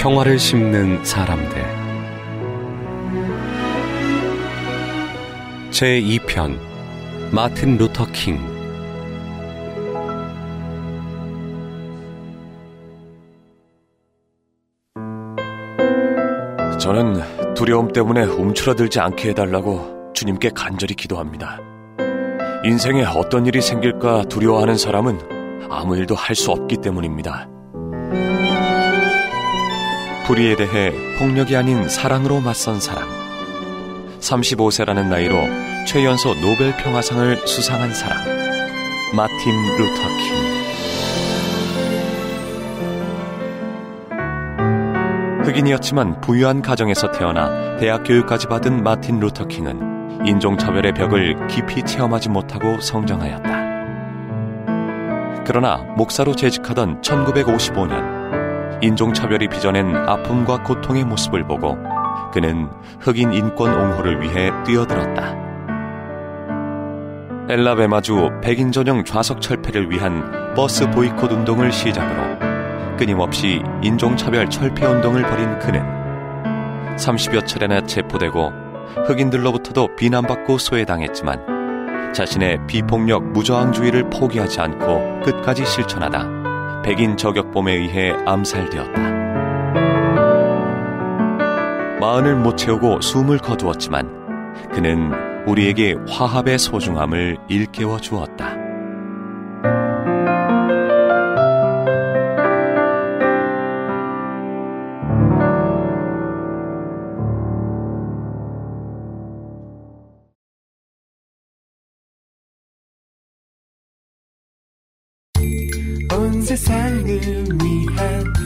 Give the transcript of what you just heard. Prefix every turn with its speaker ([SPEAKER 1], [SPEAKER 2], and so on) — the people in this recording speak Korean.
[SPEAKER 1] 평화를 심는 사람들 제2편 마틴 루터 킹
[SPEAKER 2] 저는 두려움 때문에 움츠러들지 않게 해달라고 주님께 간절히 기도합니다. 인생에 어떤 일이 생길까 두려워하는 사람은 아무 일도 할 수 없기 때문입니다. 불의에 대해 폭력이 아닌 사랑으로 맞선 사람. 35세라는 나이로 최연소 노벨 평화상을 수상한 사람. 마틴 루터 킹. 흑인이었지만 부유한 가정에서 태어나 대학 교육까지 받은 마틴 루터 킹은 인종차별의 벽을 깊이 체험하지 못하고 성장하였다. 그러나 목사로 재직하던 1955년 인종차별이 빚어낸 아픔과 고통의 모습을 보고 그는 흑인 인권 옹호를 위해 뛰어들었다. 엘라베마주 백인 전용 좌석 철폐를 위한 버스 보이콧 운동을 시작으로 끊임없이 인종차별 철폐 운동을 벌인 그는 30여 차례나 체포되고 흑인들로부터도 비난받고 소외당했지만 자신의 비폭력 무저항주의를 포기하지 않고 끝까지 실천하다 백인 저격범에 의해 암살되었다. 마흔을 못 채우고 숨을 거두었지만 그는 우리에게 화합의 소중함을 일깨워 주었다.
[SPEAKER 3] 세상을 위한